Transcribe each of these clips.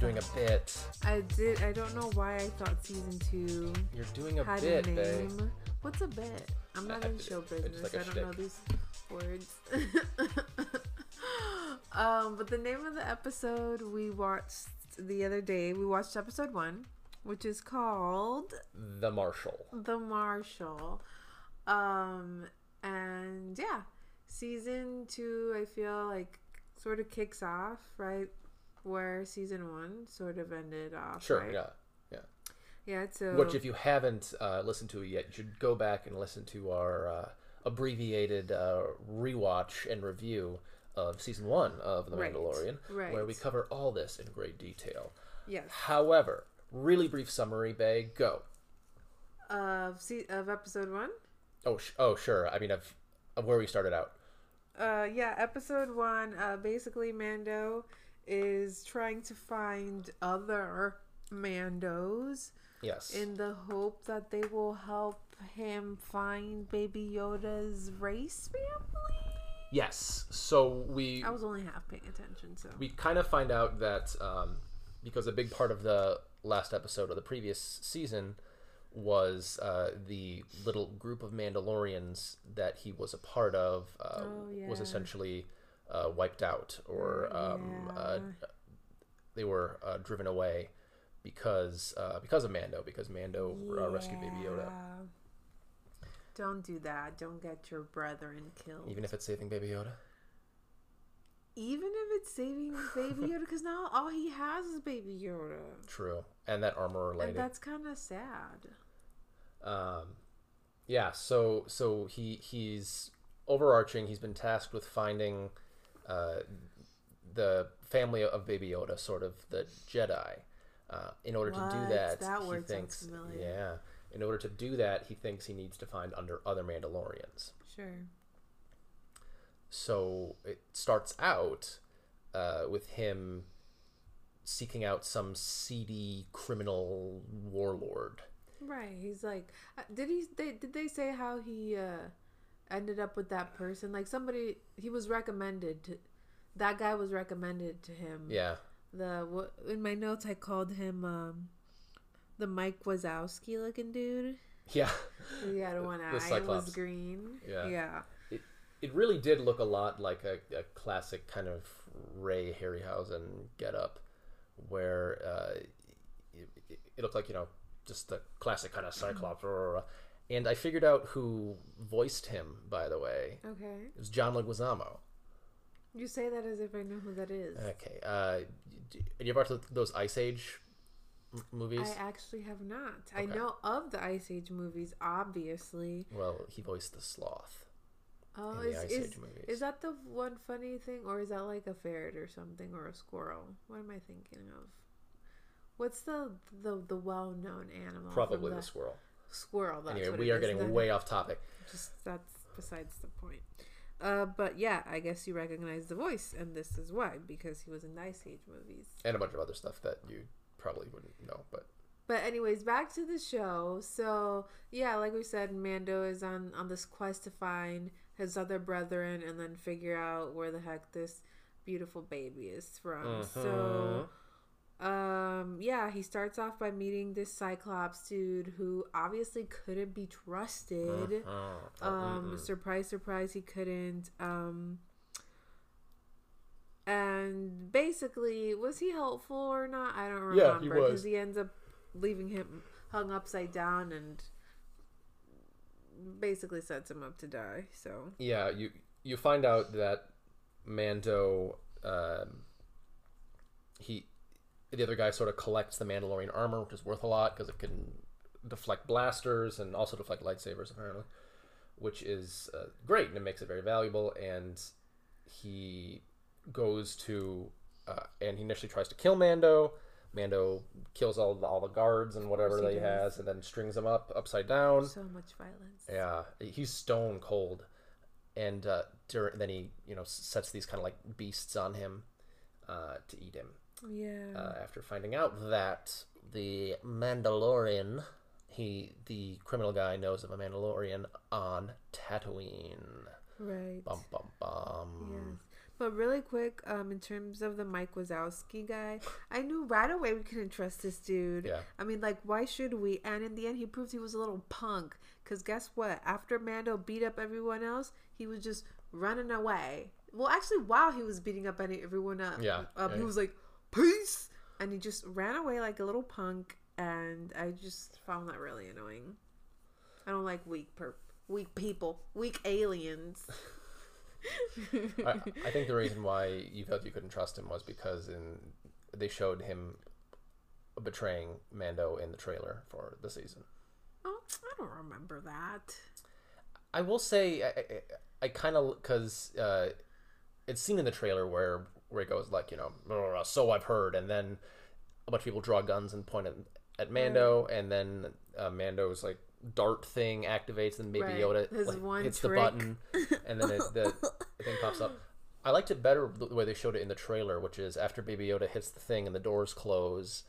you're doing a bit. I did. I don't know why I thought season two You're doing a had bit, a babe. name. What's a bit? I'm not I- in I- show business. like I don't know these words. um, but the name of the episode we watched the other day, we watched episode one, which is called The Marshal. The Marshal. Um, and yeah, season two, I feel like sort of kicks off right where season one sort of ended off. Sure, right? yeah. Yeah. Yeah. So Which, if you haven't uh, listened to it yet, you should go back and listen to our uh, abbreviated uh, rewatch and review of season one of The Right, Mandalorian, where we cover all this in great detail. yes, However, really brief summary, Bay, go. of se- of episode one. Oh, sh- oh, sure. I mean, of of where we started out. Uh, yeah, episode one. Uh, basically, Mando is trying to find other Mandos Yes. in the hope that they will help him find Baby Yoda's race family. yes. So we I was only half paying attention, so we kind of find out that um, because a big part of the last episode of the previous season was uh, the little group of Mandalorians that he was a part of uh, Oh, was yeah. essentially uh, wiped out or um, uh, they were uh, driven away because uh, because of Mando because Mando uh, rescued Baby Yoda Don't do that. Don't get your brethren killed. even if it's saving Baby Yoda. Even if it's saving Baby Yoda, because now all he has is Baby Yoda. True, and that armor lady. And that's kind of sad. um, yeah so so he he's overarching he's been tasked with finding uh, the family of baby yoda sort of the jedi uh, in order to do that, That he thinks yeah in order to do that he thinks he needs to find under other mandalorians Sure. so it starts out uh, with him seeking out some seedy criminal warlord Right. He's like, uh, did he? They, did they say how he uh, ended up with that person? Like somebody, he was recommended. To, that guy was recommended to him. yeah The what in my notes I called him um, the Mike Wazowski looking dude. yeah He had one The eye Cyclops. was green. Yeah. Yeah. it, it really did look a lot like a, a classic kind of Ray Harryhausen get up, where uh, it, it, it looked like, you know, just the classic kind of Cyclops. And I figured out who voiced him, by the way. Okay. It was John Leguizamo. You say that as if I know who that is. Okay. Uh, you ever watched those Ice Age m- movies? I actually have not. I know of the Ice Age movies, obviously. Well, he voiced the sloth. Oh, In the is, Ice is, Age movies. is that the one funny thing, or is that like a ferret or something, or a squirrel? What am I thinking of? What's the the, the well known animal? Probably the the squirrel. Squirrel. That's Anyway, what we are getting That- way off topic. Just that's besides the point. Uh, but yeah, I guess you recognize the voice, and this is why because he was in the Ice Age movies. And a bunch of other stuff that you probably wouldn't know, but But anyways, back to the show. So yeah, like we said, Mando is on on this quest to find his other brethren and then figure out where the heck this beautiful baby is from. So um yeah, he starts off by meeting this Cyclops dude who obviously couldn't be trusted. Uh, Um surprise surprise he couldn't. Um and basically, was he helpful or not? I don't remember Yeah, he because he ends up leaving him hung upside down and basically sets him up to die. So yeah, you you find out that Mando, um, he, the other guy sort of collects the Mandalorian armor, which is worth a lot because it can deflect blasters and also deflect lightsabers apparently, which is uh, great and it makes it very valuable. And he goes to, uh, and he initially tries to kill Mando. Mando kills all the, all the guards and whatever he that he has, and then strings them up upside down. so much violence. Yeah, he's stone cold, and uh, dur- then he you know sets these kind of like beasts on him uh, to eat him. Yeah. Uh, after finding out that the Mandalorian, he the criminal guy knows of a Mandalorian on Tatooine. Right. Bum bum bum. Yes. But really quick, um, in terms of the Mike Wazowski guy, I knew right away we couldn't trust this dude. Yeah. I mean, like, why should we? And in the end, he proved he was a little punk. Because guess what? After Mando beat up everyone else, he was just running away. Well, actually, while he was beating up any, everyone up, Yeah, up, yeah, he was like, peace! And he just ran away like a little punk. And I just found that really annoying. I don't like weak per- weak people, weak aliens. I, I think the reason why you felt you couldn't trust him was because in they showed him betraying Mando in the trailer for the season. Oh, I don't remember that. I will say I, I, I kind of because uh, it's seen in the trailer where where it goes like you know "Uh, so I've heard, and then a bunch of people draw guns and point at, at Mando, and then uh, Mando's like dart thing activates, and Baby Right. Yoda like, hits trick. the button, and then it, the, thing pops up. I liked it better the way they showed it in the trailer, which is after Baby Yoda hits the thing and the doors close,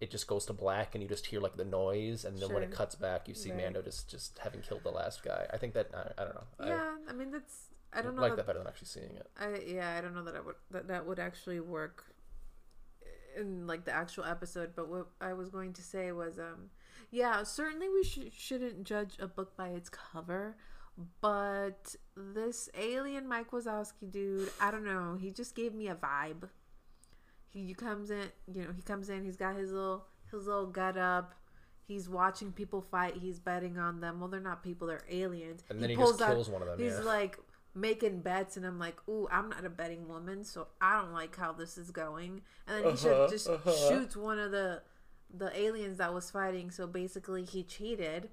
it just goes to black and you just hear like the noise, and then when it cuts back, you see Right. Mando just just having killed the last guy. I think that I, I don't know. I, Yeah, I mean that's. I don't know. like that, that better than actually seeing it. I yeah, I don't know that I would that that would actually work in like the actual episode. But what I was going to say was, um, yeah, certainly we sh- shouldn't judge a book by its cover. But this alien Mike Wazowski dude, I don't know. He just gave me a vibe. He comes in, you know, he comes in. He's got his little his little gut up. He's watching people fight. He's betting on them. Well, they're not people; they're aliens. And then he just kills one of them, He's yeah. like making bets, and I'm like, "Ooh, I'm not a betting woman, so I don't like how this is going." And then he Uh-huh, just uh-huh. shoots one of the the aliens that was fighting. So basically, he cheated.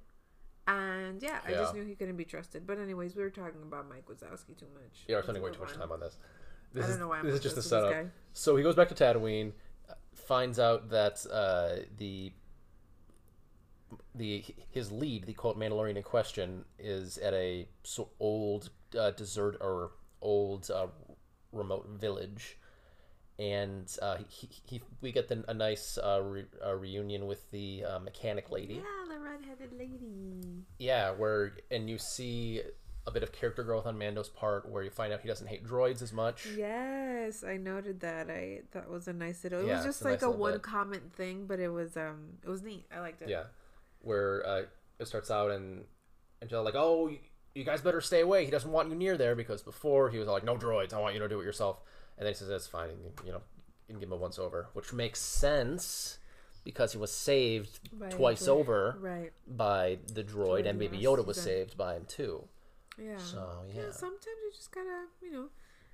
And yeah, I just knew he couldn't be trusted. But anyways, we were talking about Mike Wazowski too much. Yeah, we're spending way too much time on this. This I is, don't know why I'm this is just a obsessed with this setup. So he goes back to Tatooine, finds out that uh, the the his lead, the quote Mandalorian in question, is at a so old uh, desert or old uh, remote village, and uh, he, he we get the, a nice uh, re, uh, reunion with the uh, mechanic lady. Yeah, the redheaded lady. Yeah, where and you see a bit of character growth on Mando's part, where you find out he doesn't hate droids as much. Yes, I noted that. I that was a nice little. It Yeah, was just a like nice a one bit. comment thing, but it was um it was neat. I liked it. Yeah, where uh, it starts out and and they're like, "Oh, you, guys better stay away. He doesn't want you near there." Because before he was all like, "No droids. I want you to do it yourself." And then he says, "That's fine." And, you know, you can give him a once over, which makes sense because he was saved a twice droid. over Right. by the droid, Droid and Baby last Yoda was saved by him too. Yeah. So yeah, Sometimes you just gotta, you know,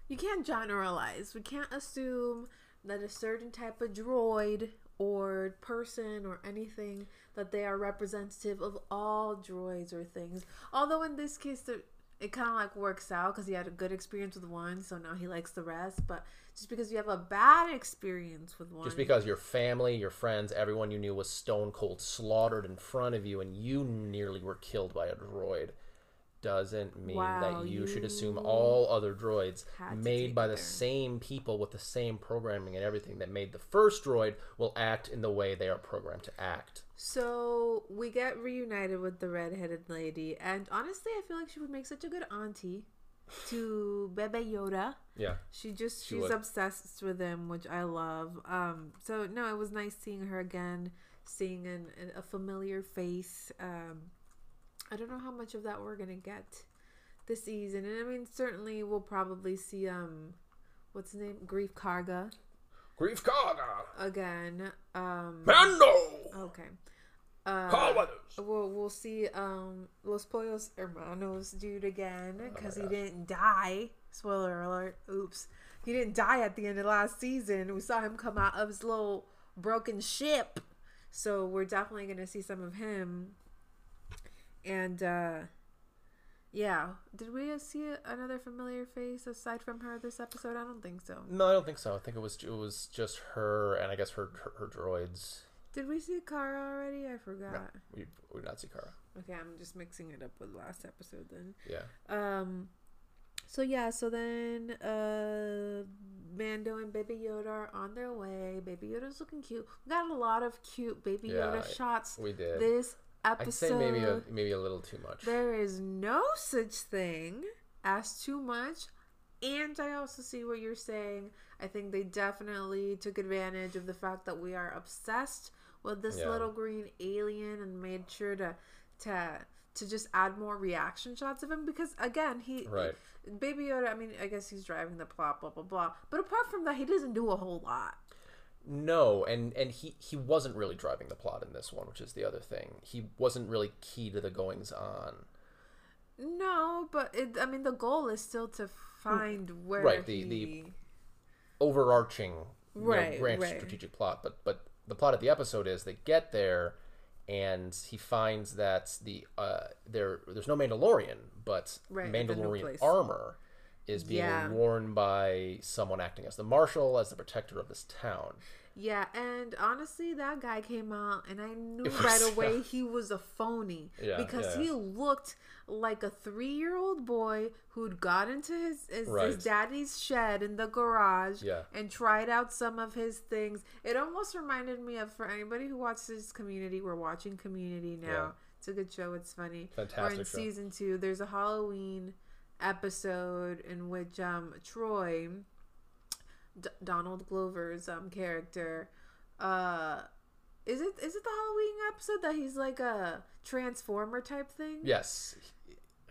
you can't generalize. We can't assume that a certain type of droid or person or anything that they are representative of all droids or things. Although in this case, the, it kind of like works out because he had a good experience with one, so now he likes the rest. But just because you have a bad experience with one, just because your family, your friends, everyone you knew was stone cold slaughtered in front of you, and you nearly were killed by a droid. Doesn't mean Wow, that you, should assume all other droids made by the same people with the same programming and everything that made the first droid will act in the way they are programmed to act. So we get reunited with the redheaded lady, and honestly, I feel like she would make such a good auntie to Bebe Yoda. Yeah. She just she's would. obsessed with him, which I love. Um, so no, it was nice seeing her again, seeing an, an, a familiar face. Um, I don't know how much of that we're gonna get this season, and I mean certainly we'll probably see um, what's his name, Greef Karga Greef Karga! again. Um, Mando! okay. Uh, We'll we'll see um Los Pollos Hermanos dude again Oh because he didn't die. Spoiler alert! Oops, he didn't die at the end of last season. We saw him come out of his little broken ship, so we're definitely gonna see some of him. And uh yeah, did we see another familiar face aside from her this episode? I don't think so. No, I don't think so. I think it was it was just her and I guess her her, her droids. Did we see Cara already? I forgot. No, we we did not see Cara. Okay, I'm just mixing it up with last episode then. Yeah. Um, So yeah, so then uh Mando and Baby Yoda are on their way. Baby Yoda's looking cute. We got a lot of cute Baby Yeah, Yoda shots We did. this I'd say maybe a maybe a little too much. There is no such thing as too much. And I also see what you're saying. I think they definitely took advantage of the fact that we are obsessed with this Yeah. little green alien and made sure to to to just add more reaction shots of him because again he Right. baby yoda i mean i guess he's driving the plot blah blah blah but apart from that he doesn't do a whole lot No, and and he he wasn't really driving the plot in this one, which is the other thing. He wasn't really key to the goings on. no but it, i mean the goal is still to find where Right, the- he... the- Overarching, you know, Right, right. strategic plot, but but the plot of the episode is they get there, and he finds that the uh there there's no Mandalorian, but Right, Mandalorian armor is being Yeah. worn by someone acting as the marshal, as the protector of this town. Yeah, and honestly, that guy came out, and I knew was- right away he was a phony Yeah, because yeah. he looked like a three-year-old boy who'd got into his his, Right. his daddy's shed in the garage Yeah. and tried out some of his things. It almost reminded me of for anybody who watches Community. We're watching Community now. Yeah. It's a good show. It's funny. Fantastic Or in show. season two, there's a Halloween episode in which um Troy D- Donald Glover's um character uh is it is it the Halloween episode that he's like a transformer type thing? Yes,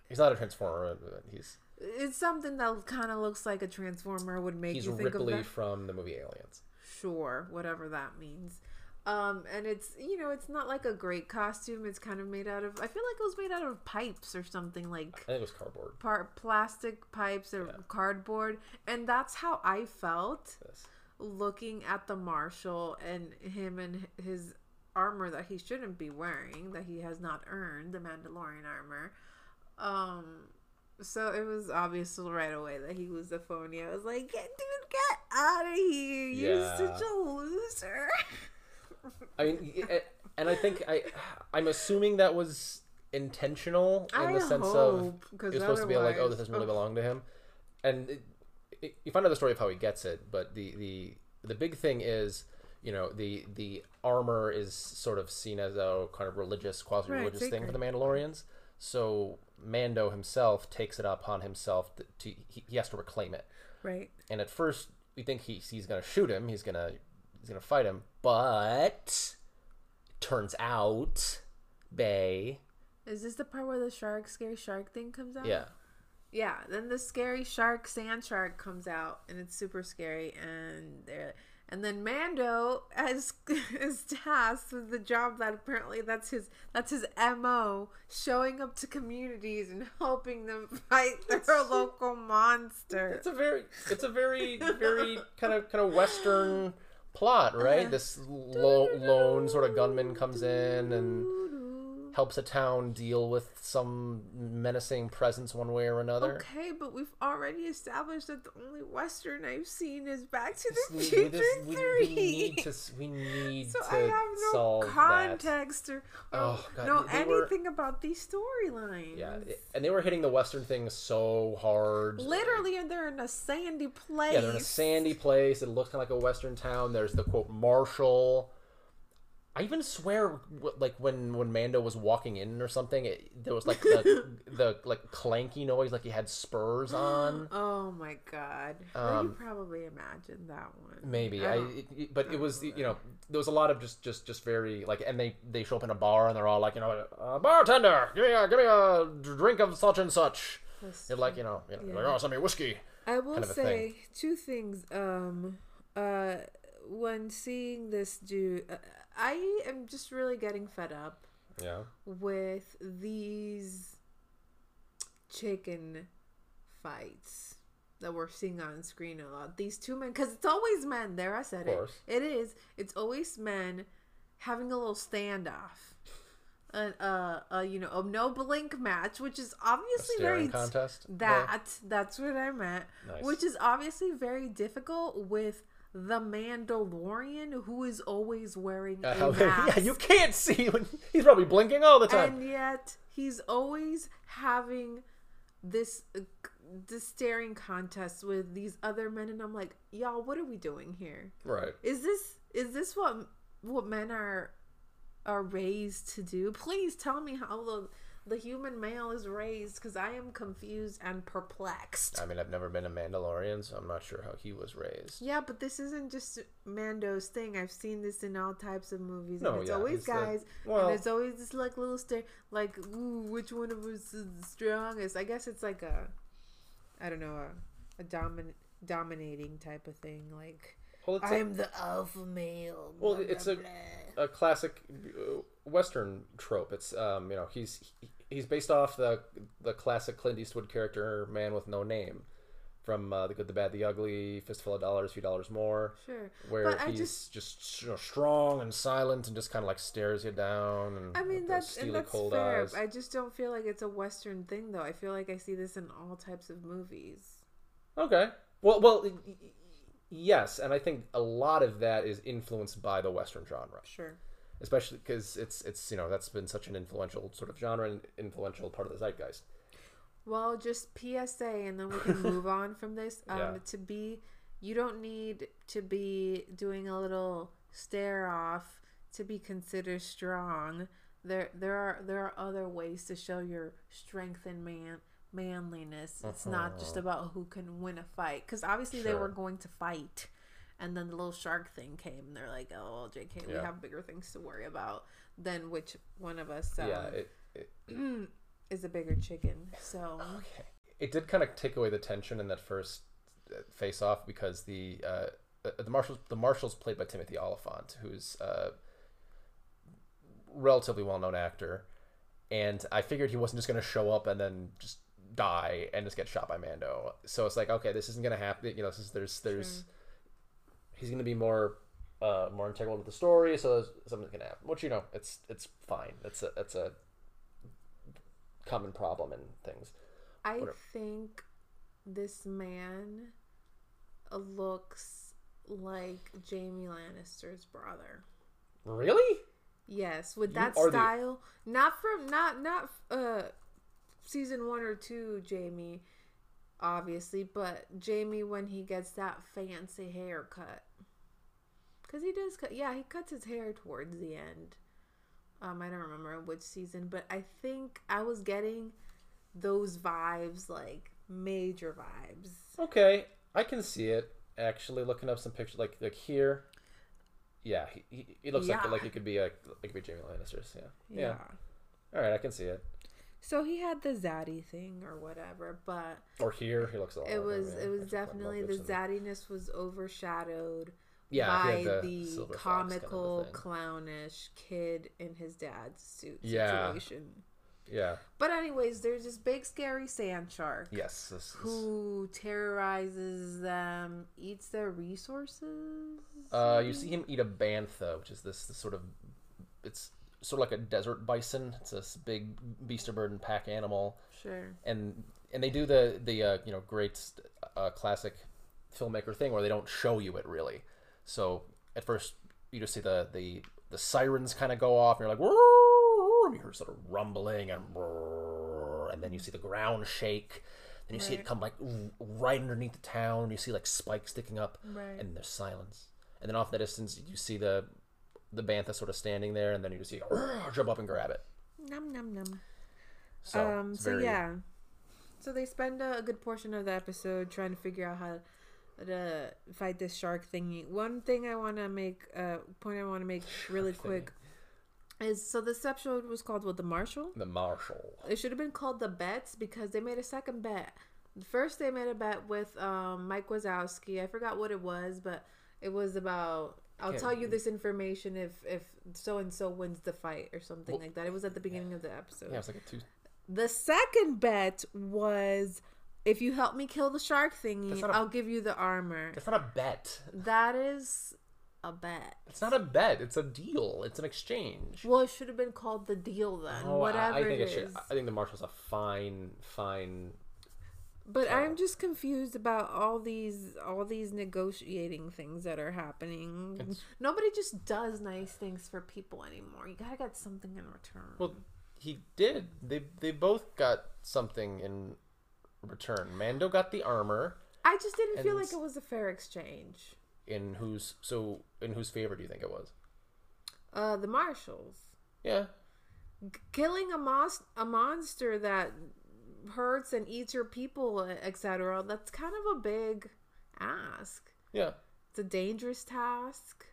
he's not a transformer. but He's It's something that kind of looks like a transformer would make he's you think Ripley of that. from the movie Aliens. Sure, whatever that means. Um and it's you know, it's not like a great costume. It's kind of made out of I feel like it was made out of pipes or something like I think it was cardboard. part plastic pipes or cardboard and that's how I felt This. looking at the marshal and him and his armor that he shouldn't be wearing that he has not earned the mandalorian armor um so it was obvious right away that he was a phony i was like get, dude get out of here you're Yeah. such a loser I mean, and I think I, I'm assuming that was intentional in I the sense hope, it was supposed to be like, oh, this doesn't really belong to him, and it, it, you find out the story of how he gets it. But the the the big thing is, you know, the the armor is sort of seen as a kind of religious, quasi religious thing for the Mandalorians. So Mando himself takes it upon himself to, to he, he has to reclaim it. right And at first, we think he, he's going to shoot him. He's going to he's going to fight him. But turns out, Bay, is this the part where the shark scary shark thing comes out yeah, Yeah, then the scary shark, sand shark, comes out, and it's super scary. And there, and then Mando is is tasked with the job that apparently that's his that's his mo, showing up to communities and helping them fight their local monster. it's a very it's a very very kind of kind of Western plot, right? Uh-huh. This lo- lone sort of gunman comes in and helps a town deal with some menacing presence one way or another. Okay, but we've already established that the only Western I've seen is Back to the We- we Future we- Three. we need to we need so to I have no solve that. context or, Oh, God, know they were- anything about these storylines. Yeah, and they were hitting the Western thing so hard. Literally, and they're in a sandy place. Yeah, they're in a sandy place. It looks kind of like a western town. There's the quote marshal. I even swear, like when when Mando was walking in or something, it, there was like the the like clanky noise, like he had spurs on. Oh my god! Um, you probably imagined that one. Maybe I I, it, it- but it was you know there was a lot of just just just very like and they they show up in a bar and they're all like you know uh, bartender give me a give me a drink of such and such. They're like you know, you know Yeah. like oh send me whiskey. I will kind of say thing. two things. Um, uh, when seeing this dude, uh, I am just really getting fed up Yeah. with these chicken fights that we're seeing on screen a lot. These two men, because it's always men. There, I said Of course. it. It is. It's always men having a little standoff. A, uh, uh, you know, a no blink match, which is obviously very contest. that that's what I meant. Nice. Which is obviously very difficult with the Mandalorian, who is always wearing Uh, a mask, yeah, you can't see when he's probably blinking all the time. and yet he's always having this uh, the staring contest with these other men, and I'm like, y'all, what are we doing here? Right. Is this is this what what men are are raised to do? Please tell me how the the human male is raised because I am confused and perplexed. I mean, I've never been a Mandalorian, so I'm not sure how he was raised. Yeah, but this isn't just Mando's thing. I've seen this in all types of movies. No, and it's yeah, always he's the- guys, well- and it's always this like little stare, like, ooh, which one of us is the strongest? I guess it's like a, I don't know, a, a domin- dominating type of thing. Like, Well, I am the alpha male. Well, blah, it's blah, a- blah. a classic uh, Western trope. It's um, you know, he's he's based off the the classic Clint Eastwood character, man with no name, from uh, the Good, the Bad, the Ugly, Fistful of Dollars, Few Dollars More, Sure. where But he's just- just, you know, strong and silent and just kind of like stares you down. And I mean that's steely and that's cold fair. eyes. I just don't feel like it's a Western thing though. I feel like I see this in all types of movies. Okay. Well, well, yes, and I think a lot of that is influenced by the Western genre. Sure. Especially because it's it's you know that's been such an influential sort of genre and influential part of the zeitgeist. Well, just PSA, and then we can move on from this. Um, Yeah. To be, you don't need to be doing a little stare off to be considered strong. There, there are there are other ways to show your strength and man manliness. It's not just about who can win a fight, because obviously they Uh-huh. Were going to fight, and then the little shark thing came. And they're like, "Oh, well, Jk, we Yeah. have bigger things to worry about than which one of us um, Yeah, it, it is a bigger chicken." So. okay. It did kind of take away the tension in that first uh, face off because the uh, uh, the marshals the marshals played by Timothy Olyphant, who's a relatively well known actor, and I figured he wasn't just going to show up and then just die and just get shot by Mando. So it's like, okay, this isn't going to happen. You know, is, there's there's he's going to be more uh, more integral to the story, so something's going to happen. Which you know, it's it's fine. It's a it's a common problem in things. I Whatever. think this man looks like Jaime Lannister's brother. Really? Yes, with that are the- style. Not from not not uh season 1 or 2 Jaime obviously, but Jaime when he gets that fancy haircut. Cuz he does cut yeah, he cuts his hair towards the end. Um I don't remember which season, but I think I was getting those vibes like major vibes. Okay, I can see it. Actually, looking up some pictures, like like here. Yeah, he, he, he looks Yeah. like like he could be like he could be Jaime Lannister's. Yeah. Yeah. yeah, All right, I can see it. So he had the zaddy thing or whatever, but Or here, he looks a lot. it was it was definitely the zaddiness was overshadowed Yeah, by the, the fox kind of comical clownish kid in his dad's suit Yeah. situation. Yeah. But anyways, there's this big scary sand shark Yes. This, this, who terrorizes them, eats their resources. uh, you see him eat a bantha, which is this, this sort of, it's sort of like a desert bison. It's this big beast of burden pack animal. Sure. and and they do the the uh, you know great uh, classic filmmaker thing where they don't show you it really. So at first you just see the the the sirens kind of go off, and you're like, "Woo!" and you hear sort of rumbling and and then you see the ground shake. Then you see it come like right underneath the town. You see like spikes sticking up, Right. and there's silence. And then off in the distance, you see the the bantha sort of standing there, and then you just see jump up and grab it. Num num num. So, um. So very- yeah. So they spend a, a good portion of the episode trying to figure out how to fight this shark thingy. One thing I want to make, uh, point I want to make really quick is so this episode was called what the Marshal. the marshal. It should have been called the Bets because they made a second bet. First, they made a bet with um, Mike Wazowski. I forgot what it was, but it was about. I'll can't- tell you this information if if so and so wins the fight or something Well- like that. It was at the beginning of the episode. Yeah, it's like a two. The second bet was if you help me kill the shark thingy, That's I'll give you the armor. It's not a bet. That is a bet. It's not a bet. It's a deal. It's an exchange. Well, it should have been called the deal then. Oh, I- Whatever I, think it it should. is. I think the marshal's a fine, fine. But I'm just confused about all these all these negotiating things that are happening. It's- Nobody just does nice things for people anymore. You gotta get something in return. Well, he did. They they both got something in return. Mando got the armor. I just didn't feel like it was a fair exchange. In whose so in whose favor do you think it was? Uh, the marshals Yeah, G- killing a mos- a monster that hurts and eats your people, etc. That's kind of a big ask. yeah. It's a dangerous task.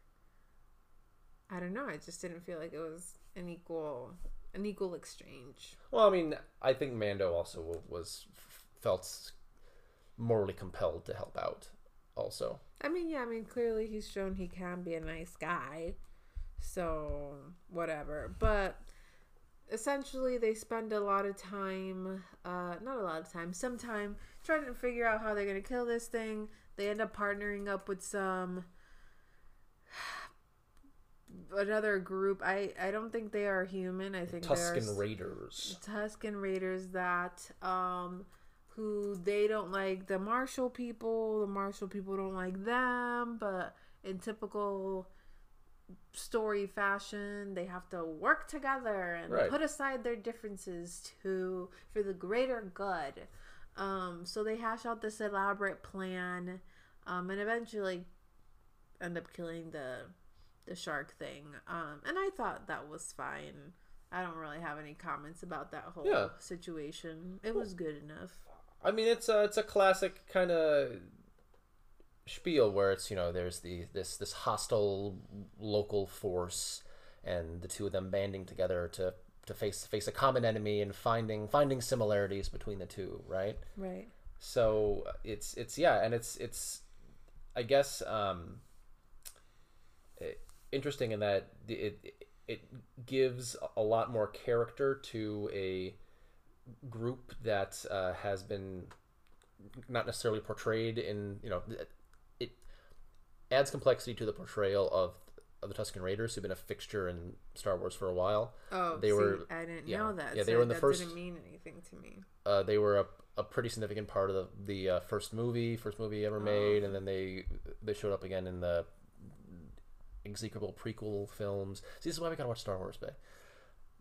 I don't know. I just didn't feel like it was an equal an equal exchange. Well, I mean, I think Mando also was felt morally compelled to help out. Also, I mean, yeah, I mean, clearly he's shown he can be a nice guy. So, whatever. But essentially, they spend a lot of time, uh, not a lot of time, some time trying to figure out how they're going to kill this thing. They end up partnering up with some. Another group. I I don't think they are human. I think Tusken Raiders. Tusken Raiders that um who they don't like the Marshall people, the Marshall people don't like them, but in typical story fashion, they have to work together and Right. put aside their differences to for the greater good. Um so they hash out this elaborate plan um and eventually end up killing the the shark thing. Um and I thought that was fine. I don't really have any comments about that whole Yeah. situation. It was good enough. I mean, it's a it's a classic kind of spiel where it's you know there's the this this hostile local force and the two of them banding together to to face face a common enemy and finding finding similarities between the two, right? Right. so it's it's yeah and it's it's i guess um i- interesting in that it it gives a lot more character to a group that uh, has been not necessarily portrayed in you know it- adds complexity to the portrayal of of the Tusken Raiders who've been a fixture in Star Wars for a while. Oh, They see, were- I didn't yeah. know that. Yeah, they so were in the first- Didn't mean anything to me. uh, they were a, a pretty significant part of the the uh, first movie, first movie ever made, and then they they showed up again in the execrable prequel films. See, this is why we gotta watch Star Wars, Bay.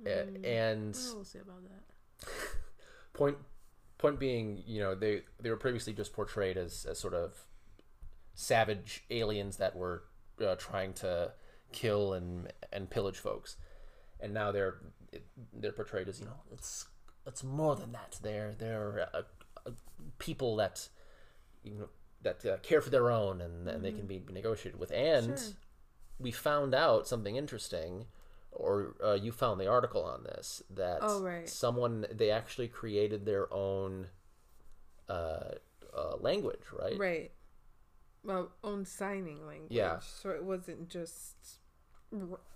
Mm. and Oh, we'll see about that. Point point being, you know, they they were previously just portrayed as, as sort of savage aliens that were uh, trying to kill and and pillage folks, and now they're they're portrayed as you know it's it's more than that. They're they're uh, uh, people that you know that uh, care for their own and, and they can be negotiated with. And Sure. we found out something interesting. Or uh, you found the article on this that Oh, right. someone they actually created their own uh, uh, language, right? Right. Well, own signing language. Yeah. So it wasn't just,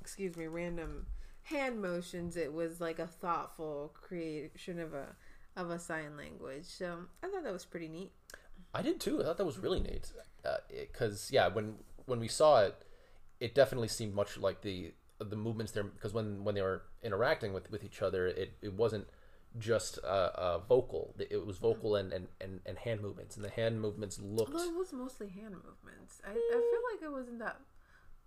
excuse me, random hand motions. It was like a thoughtful creation of a of a sign language. So I thought that was pretty neat. I did too. I thought that was really neat. Because yeah, when when we saw it, it definitely seemed much like the the movements there. Because when when they were interacting with with each other, it it wasn't just uh, uh, vocal. It was vocal and, and, and, and hand movements, and the hand movements looked. Well, it was mostly hand movements. I, I feel like it wasn't that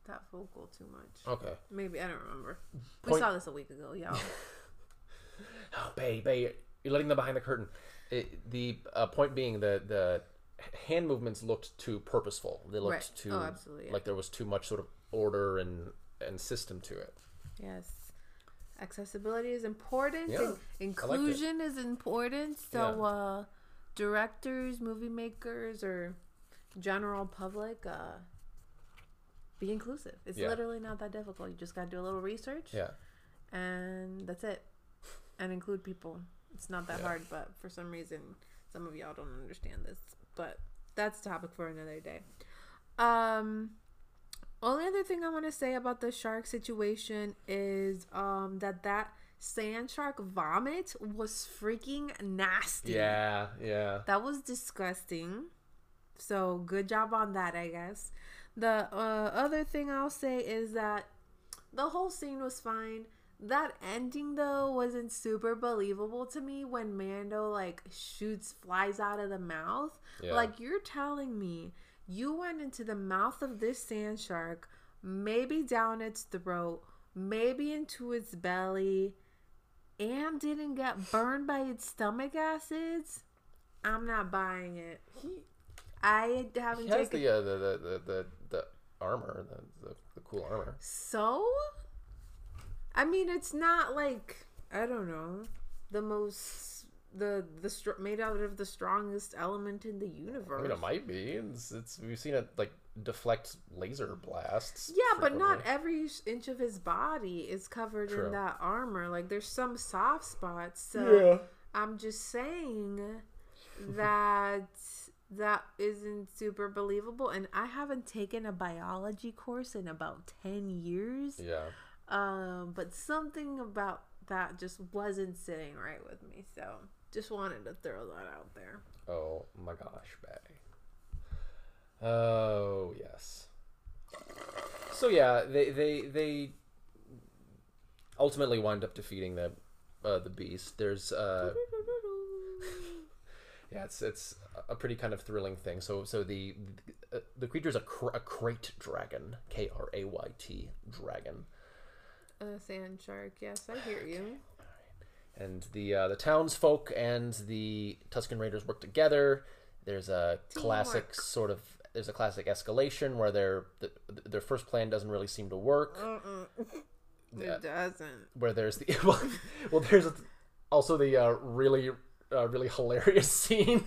that vocal too much. Okay. Maybe I don't remember. We saw this a week ago, y'all. Oh, Bay, Bay, you're letting them behind the curtain. It, the uh, point being, the the hand movements looked too purposeful. They looked Right. too Oh, absolutely, yeah. like there was too much sort of order and and system to it. Yes. Accessibility is important. Yeah, inclusion is important. So, Yeah. uh, directors, movie makers, or general public, uh, be inclusive. It's Yeah. literally not that difficult. You just got to do a little research, Yeah. and that's it. And include people. It's not that hard, but for some reason, some of y'all don't understand this. But that's a topic for another day. Um, only other thing I want to say about the shark situation is um that that sand shark vomit was freaking nasty. Yeah. Yeah. That was disgusting. So good job on that, I guess. The uh, other thing I'll say is that the whole scene was fine. That ending though wasn't super believable to me when Mando like shoots flies out of the mouth. Yeah. Like you're telling me you went into the mouth of this sand shark, maybe down its throat, maybe into its belly, and didn't get burned by its stomach acids? I'm not buying it. He, I haven't he has taken the, uh, the, the the the the armor, the, the the cool armor. so. I mean, it's not like I don't know the most the the str- made out of the strongest element in the universe. I mean, it might be. It's, it's we've seen it like deflect laser blasts. Yeah, but not every inch of his body is covered True. in that armor. Like there's some soft spots. So yeah. I'm just saying that that isn't super believable. And I haven't taken a biology course in about ten years. Yeah. Um, but something about that just wasn't sitting right with me. So just wanted to throw that out there. Oh my gosh, Bay. Oh yes. So yeah, they they they ultimately wind up defeating the uh, the beast. There's uh yeah, it's it's a pretty kind of thrilling thing. So so the the, uh, the creature's a cr- a krayt dragon, K R A Y T dragon. A sand shark. Yes, I hear you. And the uh, the townsfolk and the Tusken Raiders work together. There's a classic sort of there's a classic escalation where their the, their first plan doesn't really seem to work. Yeah. It doesn't. Where there's the well, well there's also the uh, really uh, really hilarious scene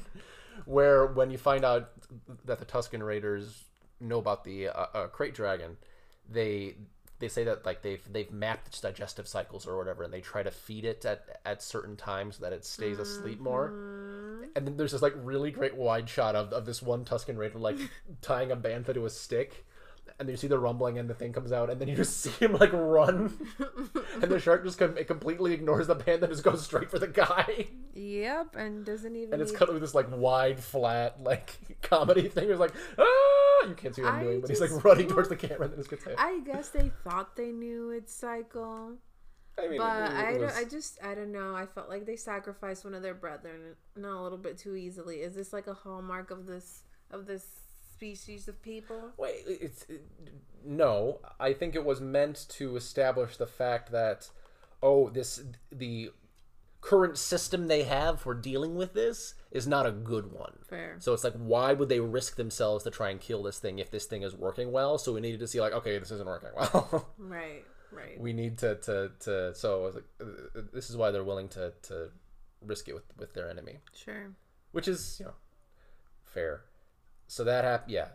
where when you find out that the Tusken Raiders know about the uh, uh, krayt dragon, they they say that like they've they've mapped its digestive cycles or whatever, and they try to feed it at at certain times so that it stays asleep more. Mm-hmm. And then there's this like really great wide shot of, of this one Tusken Raider like tying a bantha to a stick. And then you see the rumbling, and the thing comes out, and then you just see him like run, and the shark just com- it completely ignores the bantha and just goes straight for the guy. Yep, and doesn't even. And it's cut with this like wide, flat, like comedy thing. It's like, ah! You can't see what I'm doing, but he's like running towards the camera, and then just gets hit. I guess they thought they knew its cycle, I mean, but it- it I, don't, I just I don't know. I felt like they sacrificed one of their brethren, not a little bit too easily. Is this like a hallmark of this of this species of people? Wait, it's it- no. I think it was meant to establish the fact that oh, this the current system they have for dealing with this is not a good one. Fair. So it's like, why would they risk themselves to try and kill this thing if this thing is working well? So we needed to see like, okay, this isn't working well. Right. Right. we need to to to. So like, uh, this is why they're willing to to risk it with with their enemy Sure. which is you know fair. So that hap- yeah,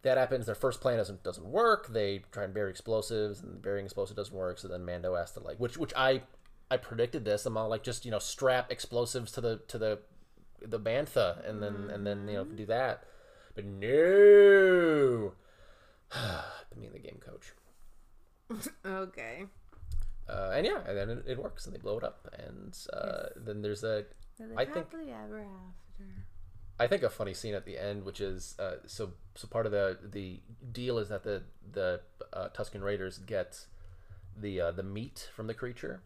that happens. Their first plan doesn't doesn't work. They try and bury explosives, and burying explosive doesn't work. So then Mando has to like, which which I I predicted this. I'm all like, just you know, strap explosives to the to the the bantha, and then and then you know do that. But no, put me in the game, coach. Okay. Uh, and yeah, and then it, it works, and they blow it up, and uh, then there's a Live I think- happily ever after. I think a funny scene at the end, which is uh, so so part of the the deal is that the the uh, Tusken Raiders get the uh, the meat from the creature,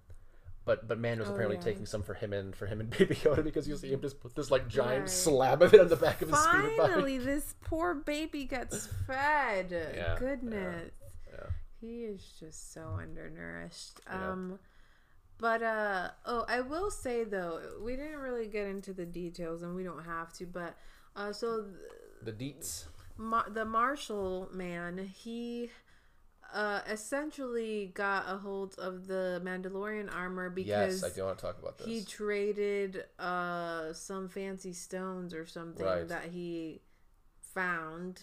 but but Mando's Oh, apparently yeah. taking some for him and for him and Baby Yoda because you see him just put this like giant Right. slab of it on the back of his speeder bike. Finally, this poor baby gets fed. Yeah, Goodness. yeah. He is just so undernourished. Um but uh oh, I will say though, we didn't really get into the details and we don't have to, but uh so th- The deets. Ma- the Marshall man, he uh essentially got a hold of the Mandalorian armor because Yes, I do want to talk about this. he traded uh some fancy stones or something Right. that he found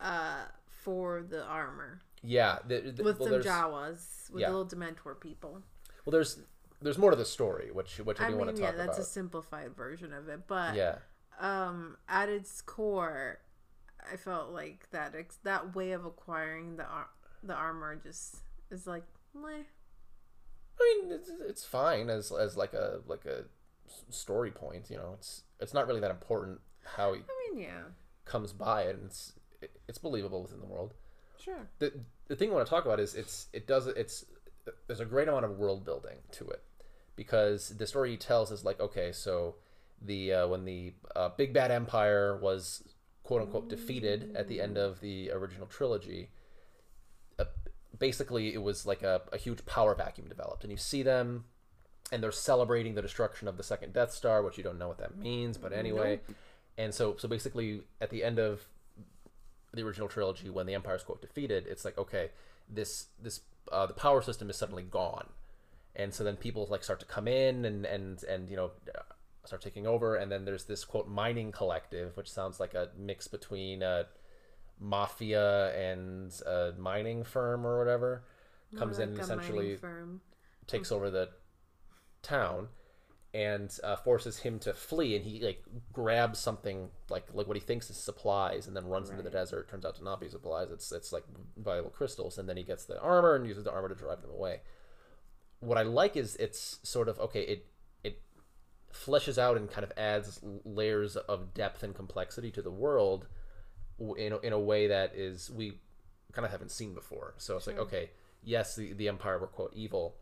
uh for the armor yeah, the, the, with well, some Jawas with yeah. the little Dementor people. Well, there's there's more to the story, which which I I mean, want to talk about? yeah, that's a simplified version of it, but Yeah, um, at its core, I felt like that ex- that way of acquiring the ar- the armor just is like, meh. I mean, it's, it's fine as as like a like a story point. You know, it's it's not really that important how he I mean, yeah, comes by it, and it's it's believable within the world. sure. The the thing I want to talk about is it's it does it's there's a great amount of world building to it because the story he tells is like okay, so the uh, when the uh, big bad empire was quote unquote defeated at the end of the original trilogy. Uh, basically, it was like a, a huge power vacuum developed, and you see them and they're celebrating the destruction of the second Death Star, which you don't know what that means, but anyway. And so, so basically, at the end of the original trilogy, when the Empire's quote defeated, it's like okay, this this uh, the power system is suddenly gone, and so then people like start to come in and and and you know start taking over, and then there's this quote mining collective, which sounds like a mix between a mafia and a mining firm or whatever, comes More in and like a mining essentially firm. takes over the town and uh, forces him to flee and he like grabs something like like what he thinks is supplies and then runs into the desert. Turns out to not be supplies. It's it's like valuable crystals. And then he gets the armor and uses the armor to drive them away. What i like is it's sort of okay it it fleshes out and kind of adds layers of depth and complexity to the world in a, in a way that is we kind of haven't seen before. So it's like okay yes the, the empire were quote evil.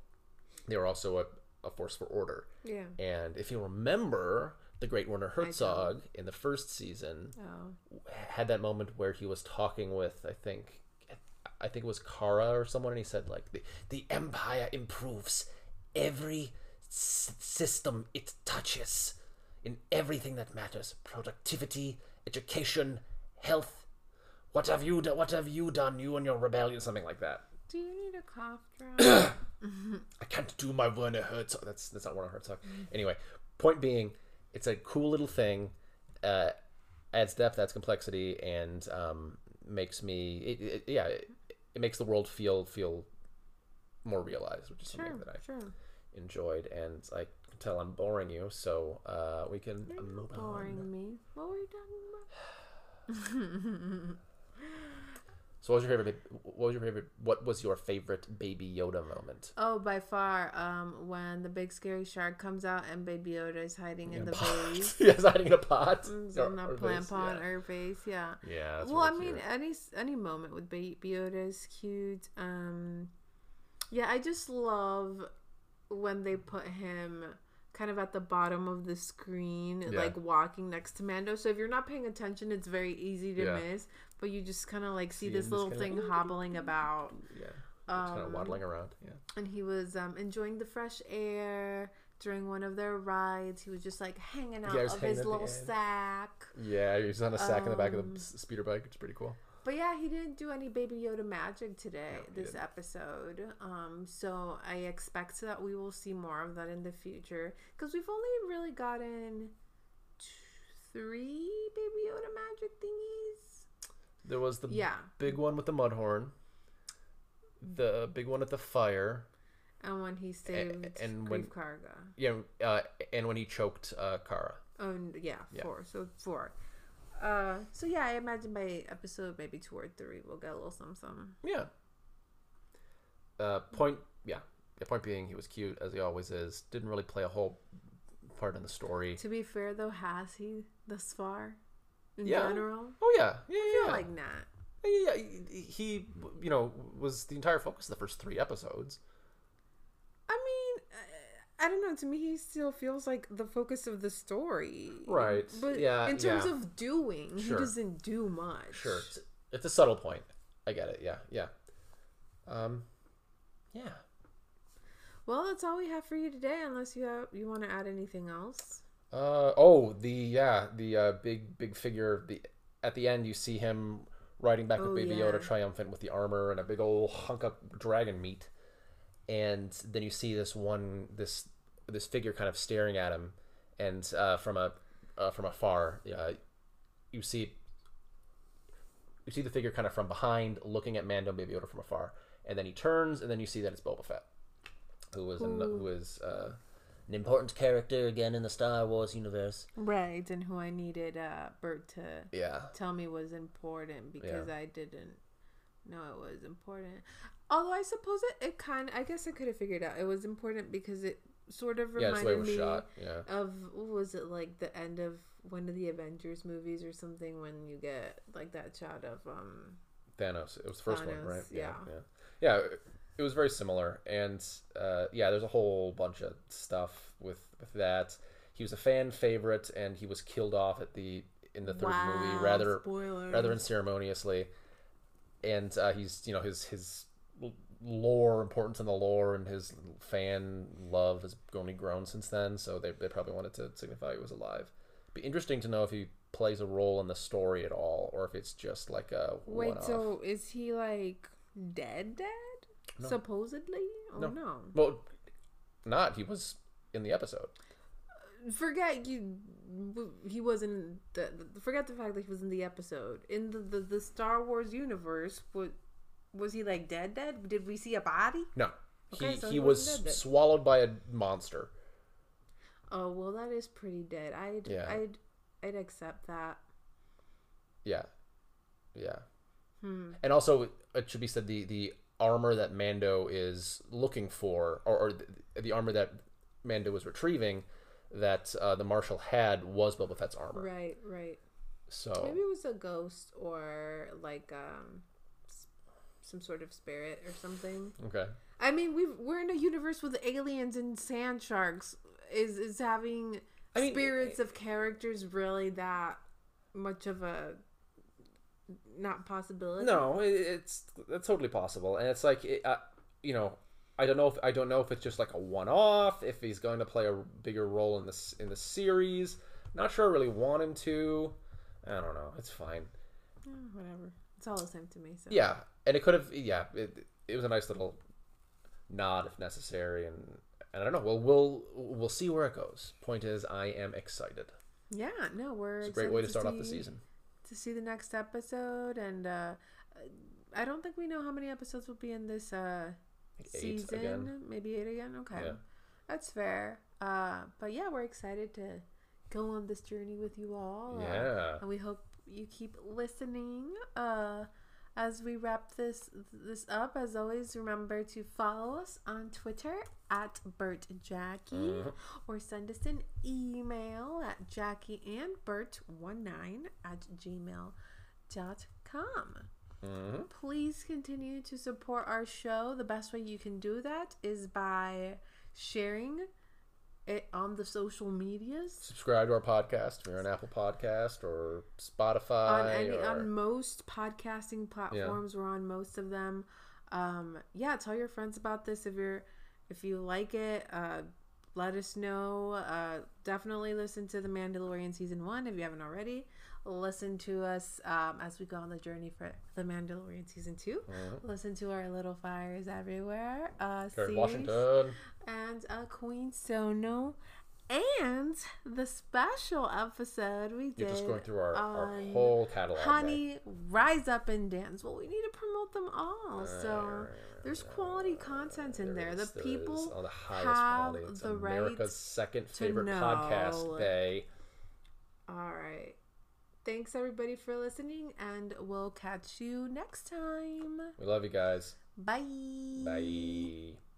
They were also a, a force for order Yeah. and if you remember, the great Werner Herzog in the first season Oh. had that moment where he was talking with, I think, I think it was Cara or someone, and he said like, "the, the Empire improves every s- system it touches in everything that matters: productivity, education, health. What have you done? What have you done? You and your rebellion, something like that." Do you need a cough drop? I can't do my Werner Herzog. That's that's not Werner Herzog. Anyway, point being, it's a cool little thing. Uh, adds depth, adds complexity, and um, makes me it, it, yeah, it, it makes the world feel feel more realized, which is sure. something that I Sure. enjoyed. And I can tell I'm boring you, so uh, we can You're move not on. boring me. What were you talking about? So, what was your favorite? What was your favorite? What was your favorite Baby Yoda moment? Oh, by far, um, when the big scary shark comes out and Baby Yoda is hiding in the vase. yes, hiding in a pot. Or- in the plant vase, pot yeah. or vase, yeah. Yeah. well, I mean, any any moment with Baby Yoda is cute. Um, yeah, I just love when they put him kind of at the bottom of the screen, Yeah. like walking next to Mando. So if you're not paying attention, it's very easy to Yeah. miss. But you just kind of like see, See this little thing hobbling about, yeah. Just kind of um, waddling around. Yeah. and he was um, enjoying the fresh air during one of their rides. He was just like hanging out was of his little sack. Yeah, he was on a sack in the back of Um, the speeder bike. It's pretty cool. But yeah, he didn't do any Baby Yoda magic today, No, this didn't. episode. Um, so I expect that we will see more of that in the future because we've only really gotten t- three Baby Yoda magic thingies. There was the Yeah, big one with the mud horn, the big one at the fire, and when he saved and Greef when- Karga. yeah, uh, and when he choked uh, Cara. Oh yeah, Yeah. four. So four. Uh, so yeah, I imagine by episode maybe two or three we'll get a little some some. Yeah. Uh, point, yeah. The point being, he was cute as he always is. Didn't really play a whole part in the story. To be fair though, has he thus far? In Yeah. general, Oh yeah, yeah, I yeah. feel like not. yeah, he, he, you know, was the entire focus of the first three episodes. I don't know. To me, he still feels like the focus of the story. Right. But Yeah, in terms yeah. of doing, Sure. he doesn't do much. Sure, it's, it's a subtle point. I get it. Yeah, yeah. Um, yeah. Well, that's all we have for you today. Unless you have, you want to add anything else. Uh oh, the yeah, the uh, big big figure. The at the end, you see him riding back Oh, with Baby yeah. Yoda, triumphant with the armor and a big old hunk of dragon meat. And then you see this one this this figure kind of staring at him, and uh, from a uh, from afar, uh, you see you see the figure kind of from behind, looking at Mando and Baby Yoda from afar, and then he turns, and then you see that it's Boba Fett, who was an, who is uh, an important character again in the Star Wars universe. Right, and who I needed uh, Bert to Yeah, tell me was important because Yeah. I didn't know it was important. Although I suppose it, it kind of, I guess I could have figured out it was important because it sort of yeah, that's the way it reminded was me shot. Yeah, of what was it like the end of one of the Avengers movies or something when you get like that shot of um Thanos. It was the first one, right? yeah. yeah, yeah. it- It was very similar, and uh, yeah, there's a whole bunch of stuff with with that. He was a fan favorite, and he was killed off at the in the third movie rather spoilers. rather unceremoniously. And uh, he's you know his his lore importance in the lore and his fan love has only grown since then. So they they probably wanted to signify he was alive. Be interesting to know if he plays a role in the story at all, or if it's just like a Wait, one-off. so is he like dead? Dead? No. Supposedly? Oh No. no. well, not he was in the episode. Forget you. He wasn't. The, the- forget the fact that he was in the episode in the the, the Star Wars universe. Was was he like dead? Dead? Did we see a body? No, Okay, he so he he was wasn't dead then. swallowed by a monster. Oh well, that is pretty dead. I'd Yeah. I'd I'd accept that. Yeah, yeah. Hmm. And also, it should be said the the armor that Mando is looking for, or, or the, the armor that Mando was retrieving, that uh, the Marshal had was Boba Fett's armor. Right. Right. So Maybe it was a ghost or like um some sort of spirit or something. okay, I mean, we we're in a universe with aliens and sand sharks. Is is having I mean, spirits of characters really that much of a not possibility? no, it, it's that's totally possible, and it's like it, uh, you know. I don't know if I don't know if it's just like a one-off. If he's going to play a bigger role in this in the series, not sure. I really want him to. I don't know. It's fine. Eh, whatever. It's all the same to me. So Yeah, and it could have. Yeah, it, it was a nice little nod if necessary, and and I don't know. Well, we'll we'll see where it goes. Point is, I am excited. yeah. No, we're It's a great way to start off the season. to see the next episode, and uh, I don't think we know how many episodes will be in this uh, Eight season. again. Maybe eight again. Okay, Yeah. that's fair. Uh, but yeah, we're excited to go on this journey with you all. uh, Yeah. and we hope you keep listening. Uh, as we wrap this this up, as always, remember to follow us on Twitter at Bert Jackie Mhm. or send us an email at jackieandbert19 at gmail.com. hmm Please continue to support our show. The best way you can do that is by sharing on the social medias. Subscribe to our podcast if you're on Apple Podcast or Spotify. on any or, on most podcasting platforms we're on most of them um yeah tell your friends about this if you're if you like it uh let us know uh definitely listen to the mandalorian season one if you haven't already listen to us um as we go on the journey for the mandalorian season 2 Mhm. listen to our little fires everywhere uh series Washington. And a Queen Sono, and the special episode we did. You're just going through our, our whole catalog. there. Honey, Rise Up and Dance. Well, we need to promote them all. So Right, there's right, quality right, content in there. The people on the highest have quality. It's the right America's second to favorite podcast. Bay. All right. Thanks everybody for listening, and we'll catch you next time. We love you guys. Bye. Bye.